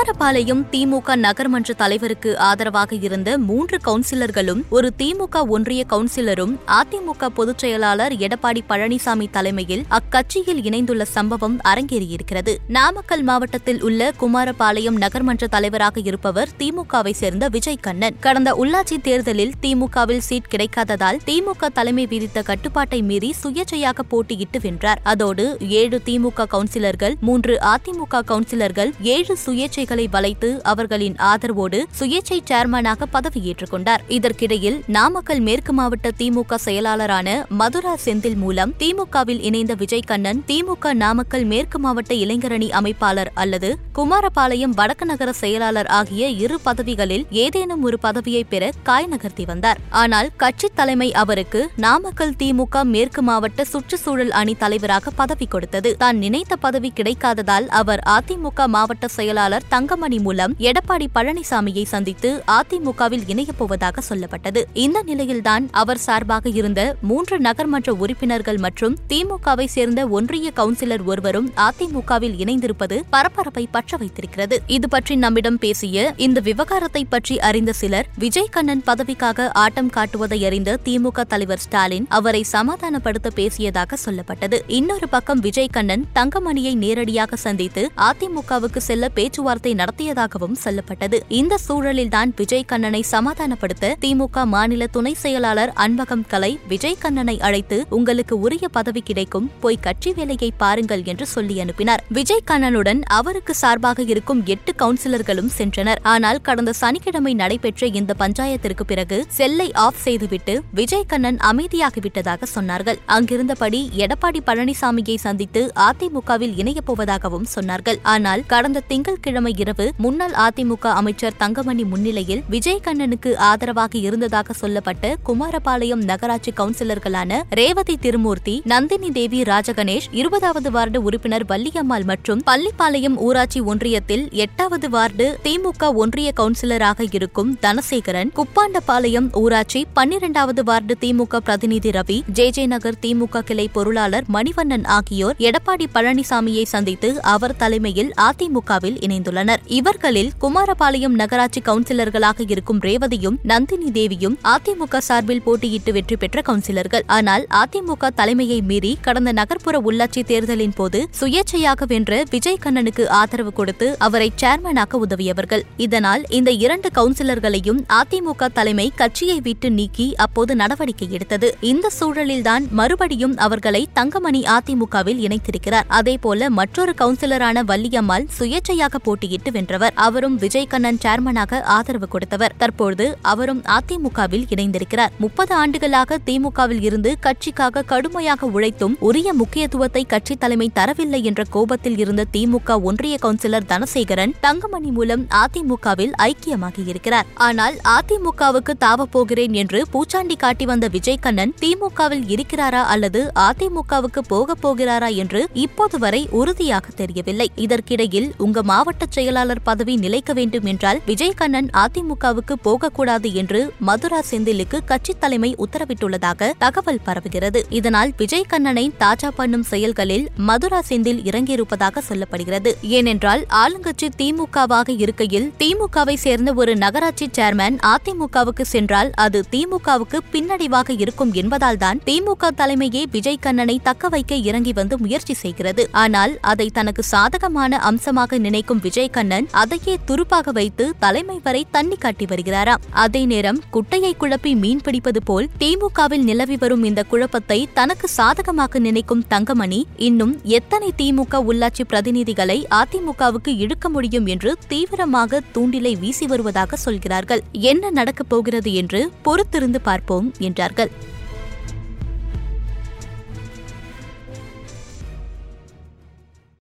குமாரபாளையம் திமுக நகர்மன்ற தலைவருக்கு ஆதரவாக இருந்த மூன்று கவுன்சிலர்களும் ஒரு திமுக ஒன்றிய கவுன்சிலரும் அதிமுக பொதுச் செயலாளர் எடப்பாடி பழனிசாமி தலைமையில் அக்கட்சியில் இணைந்துள்ள சம்பவம் அரங்கேறியிருக்கிறது. நாமக்கல் மாவட்டத்தில் உள்ள குமாரபாளையம் நகர்மன்ற தலைவராக இருப்பவர் திமுகவை சேர்ந்த விஜய் கண்ணன் கடந்த உள்ளாட்சி தேர்தலில் திமுகவில் சீட் கிடைக்காததால் திமுக தலைமை விதித்த கட்டுப்பாட்டை மீறி சுயேட்சையாக போட்டியிட்டு வென்றார். அதோடு ஏழு திமுக கவுன்சிலர்கள் மூன்று அதிமுக கவுன்சிலர்கள் ஏழு சுயேட்சைகளை வளைத்து அவர்களின் ஆதரவோடு சுயேட்சை சேர்மனாக பதவியேற்றுக் கொண்டார். இதற்கிடையில் நாமக்கல் மேற்கு மாவட்ட திமுக செயலாளரான மதுரா செந்தில் மூலம் திமுகவில் இணைந்த விஜய் கண்ணன் திமுக நாமக்கல் மேற்கு மாவட்ட இளைஞரணி அமைப்பாளர் அல்லது குமாரபாளையம் வடக்கு நகர செயலாளர் ஆகிய இரு பதவிகளில் ஏதேனும் ஒரு பதவியை பெற காய் நகர்த்தி வந்தார். ஆனால் கட்சி தலைமை அவருக்கு நாமக்கல் திமுக மேற்கு மாவட்ட சுற்றுச்சூழல் அணி தலைவராக பதவி கொடுத்தது. தான் நினைத்த பதவி கிடைக்காததால் அவர் அதிமுக மாவட்ட செயலாளர் தங்கமணி மூலம் எடப்பாடி பழனிசாமியை சந்தித்து அதிமுகவில் இணையப் போவதாக சொல்லப்பட்டது. இந்த நிலையில்தான் அவர் சார்பாக இருந்த மூன்று நகர்மன்ற உறுப்பினர்கள் மற்றும் திமுகவை சேர்ந்த ஒன்றிய கவுன்சிலர் ஒருவரும் அதிமுகவில் இணைந்திருப்பது பரபரப்பை பற்ற வைத்திருக்கிறது. இது பற்றி நம்மிடம் பேசிய இந்த விவகாரத்தை பற்றி அறிந்த சிலர் விஜய் கண்ணன் பதவிக்காக ஆட்டம் காட்டுவதை அறிந்த திமுக தலைவர் ஸ்டாலின் அவரை சமாதானப்படுத்த பேசியதாக சொல்லப்பட்டது. இன்னொரு பக்கம் விஜய் கண்ணன் தங்கமணியை நேரடியாக சந்தித்து அதிமுகவுக்கு செல்ல பேச்சுவார்த்தை நடத்தியதாகவும் சொல்லப்பட்டது. இந்த சூழலில்தான் விஜய் கண்ணனை சமாதானப்படுத்த திமுக மாநில துணை செயலாளர் அன்பகம் கலை விஜய் கண்ணனை அழைத்து உங்களுக்கு உரிய பதவி கிடைக்கும் போய் கட்சி வேலையை பாருங்கள் என்று சொல்லி அனுப்பினார். விஜய் கண்ணனுடன் அவருக்கு சார்பாக இருக்கும் எட்டு கவுன்சிலர்களும் சென்றனர். ஆனால் கடந்த சனிக்கிழமை நடைபெற்ற இந்த பஞ்சாயத்திற்கு பிறகு செல்லை ஆஃப் செய்துவிட்டு விஜய் கண்ணன் அமைதியாகிவிட்டதாக சொன்னார்கள். அங்கிருந்தபடி எடப்பாடி பழனிசாமியை சந்தித்து அதிமுகவில் இணையப் போவதாகவும் சொன்னார்கள். ஆனால் கடந்த திங்கட்கிழமை இரவு முன்னாள் அதிமுக அமைச்சர் தங்கமணி முன்னிலையில் விஜய் கண்ணனுக்கு ஆதரவாக இருந்ததாக சொல்லப்பட்ட குமாரபாளையம் நகராட்சி கவுன்சிலர்களான ரேவதி திருமூர்த்தி நந்தினி தேவி ராஜகணேஷ் இருபதாவது வார்டு உறுப்பினர் வள்ளியம்மாள் மற்றும் பள்ளிப்பாளையம் ஊராட்சி ஒன்றியத்தில் எட்டாவது வார்டு திமுக ஒன்றிய கவுன்சிலராக இருக்கும் தனசேகரன் குப்பாண்டபாளையம் ஊராட்சி பன்னிரண்டாவது வார்டு திமுக பிரதிநிதி ரவி ஜே ஜே நகர் திமுக கிளை பொருளாளர் மணிவண்ணன் ஆகியோர் எடப்பாடி பழனிசாமியை சந்தித்து அவர் தலைமையில் அதிமுகவில் இணைந்துள்ளனர். இவர்களில் குமாரபாளையம் நகராட்சி கவுன்சிலர்களாக இருக்கும் ரேவதியும் நந்தினி தேவியும் அதிமுக சார்பில் போட்டியிட்டு வெற்றி பெற்ற கவுன்சிலர்கள். ஆனால் அதிமுக தலைமையை மீறி கடந்த நகர்ப்புற உள்ளாட்சி தேர்தலின் போது சுயேட்சையாக வென்ற விஜய் கண்ணனுக்கு ஆதரவு கொடுத்து அவரை சேர்மனாக்க உதவியவர்கள். இதனால் இந்த இரண்டு கவுன்சிலர்களையும் அதிமுக தலைமை கட்சியை விட்டு நீக்கி அப்போது நடவடிக்கை எடுத்தது. இந்த சூழலில்தான் மறுபடியும் அவர்களை தங்கமணி அதிமுகவில் இணைத்திருக்கிறார். அதேபோல மற்றொரு கவுன்சிலரான வள்ளியம்மாள் சுயேட்சையாக போட்டி போட்டியிட்டு வென்றவர். அவரும் விஜய் கண்ணன் சேர்மனாக ஆதரவு கொடுத்தவர். தற்போது அவரும் அதிமுகவில் இணைந்திருக்கிறார். முப்பது ஆண்டுகளாக திமுகவில் இருந்து கட்சிக்காக கடுமையாக உழைத்தும் உரிய முக்கியத்துவத்தை கட்சி தலைமை தரவில்லை என்ற கோபத்தில் இருந்த திமுக ஒன்றிய கவுன்சிலர் தனசேகரன் தங்கமணி மூலம் அதிமுகவில் ஐக்கியமாகியிருக்கிறார் ஆனால் அதிமுகவுக்கு தாவப்போகிறேன் என்று பூச்சாண்டி காட்டி வந்த விஜய் கண்ணன் திமுகவில் இருக்கிறாரா அல்லது அதிமுகவுக்கு போகப் போகிறாரா என்று இப்போது வரை உறுதியாக தெரியவில்லை. இதற்கிடையில் உங்க மாவட்ட செயலாளர் பதவி நிலைக்க வேண்டும் என்றால் விஜய் கண்ணன் அதிமுகவுக்கு போகக்கூடாது என்று மதுரா செந்திலுக்கு கட்சித் தலைமை உத்தரவிட்டுள்ளதாக தகவல் பரவுகிறது. இதனால் விஜய் கண்ணனை தாஜா பண்ணும் செயல்களில் மதுரா செந்தில் இறங்கியிருப்பதாக சொல்லப்படுகிறது. ஏனென்றால் ஆளுங்கட்சி திமுகவாக இருக்கையில் திமுகவை சேர்ந்த ஒரு நகராட்சி சேர்மன் அதிமுகவுக்கு சென்றால் அது திமுகவுக்கு பின்னடைவாக இருக்கும் என்பதால்தான் திமுக தலைமையே விஜய் கண்ணனை தக்க வைக்க இறங்கி வந்து முயற்சி செய்கிறது. ஆனால் அதை தனக்கு சாதகமான அம்சமாக நினைக்கும் விஜய் கண்ணன் அதையே துருப்பாக வைத்து தலைமை வரை தண்ணி காட்டி வருகிறாராம். அதே நேரம் குட்டையை குழப்பி மீன் பிடிப்பது போல் திமுகவில் நிலவி வரும் இந்த குழப்பத்தை தனக்கு சாதகமாக நினைக்கும் தங்கமணி இன்னும் எத்தனை திமுக உள்ளாட்சி பிரதிநிதிகளை அதிமுகவுக்கு இழுக்க முடியும் என்று தீவிரமாக தூண்டிலை வீசி வருவதாக சொல்கிறார்கள். என்ன நடக்கப் போகிறது என்று பொறுத்திருந்து பார்ப்போம் என்றார்கள்.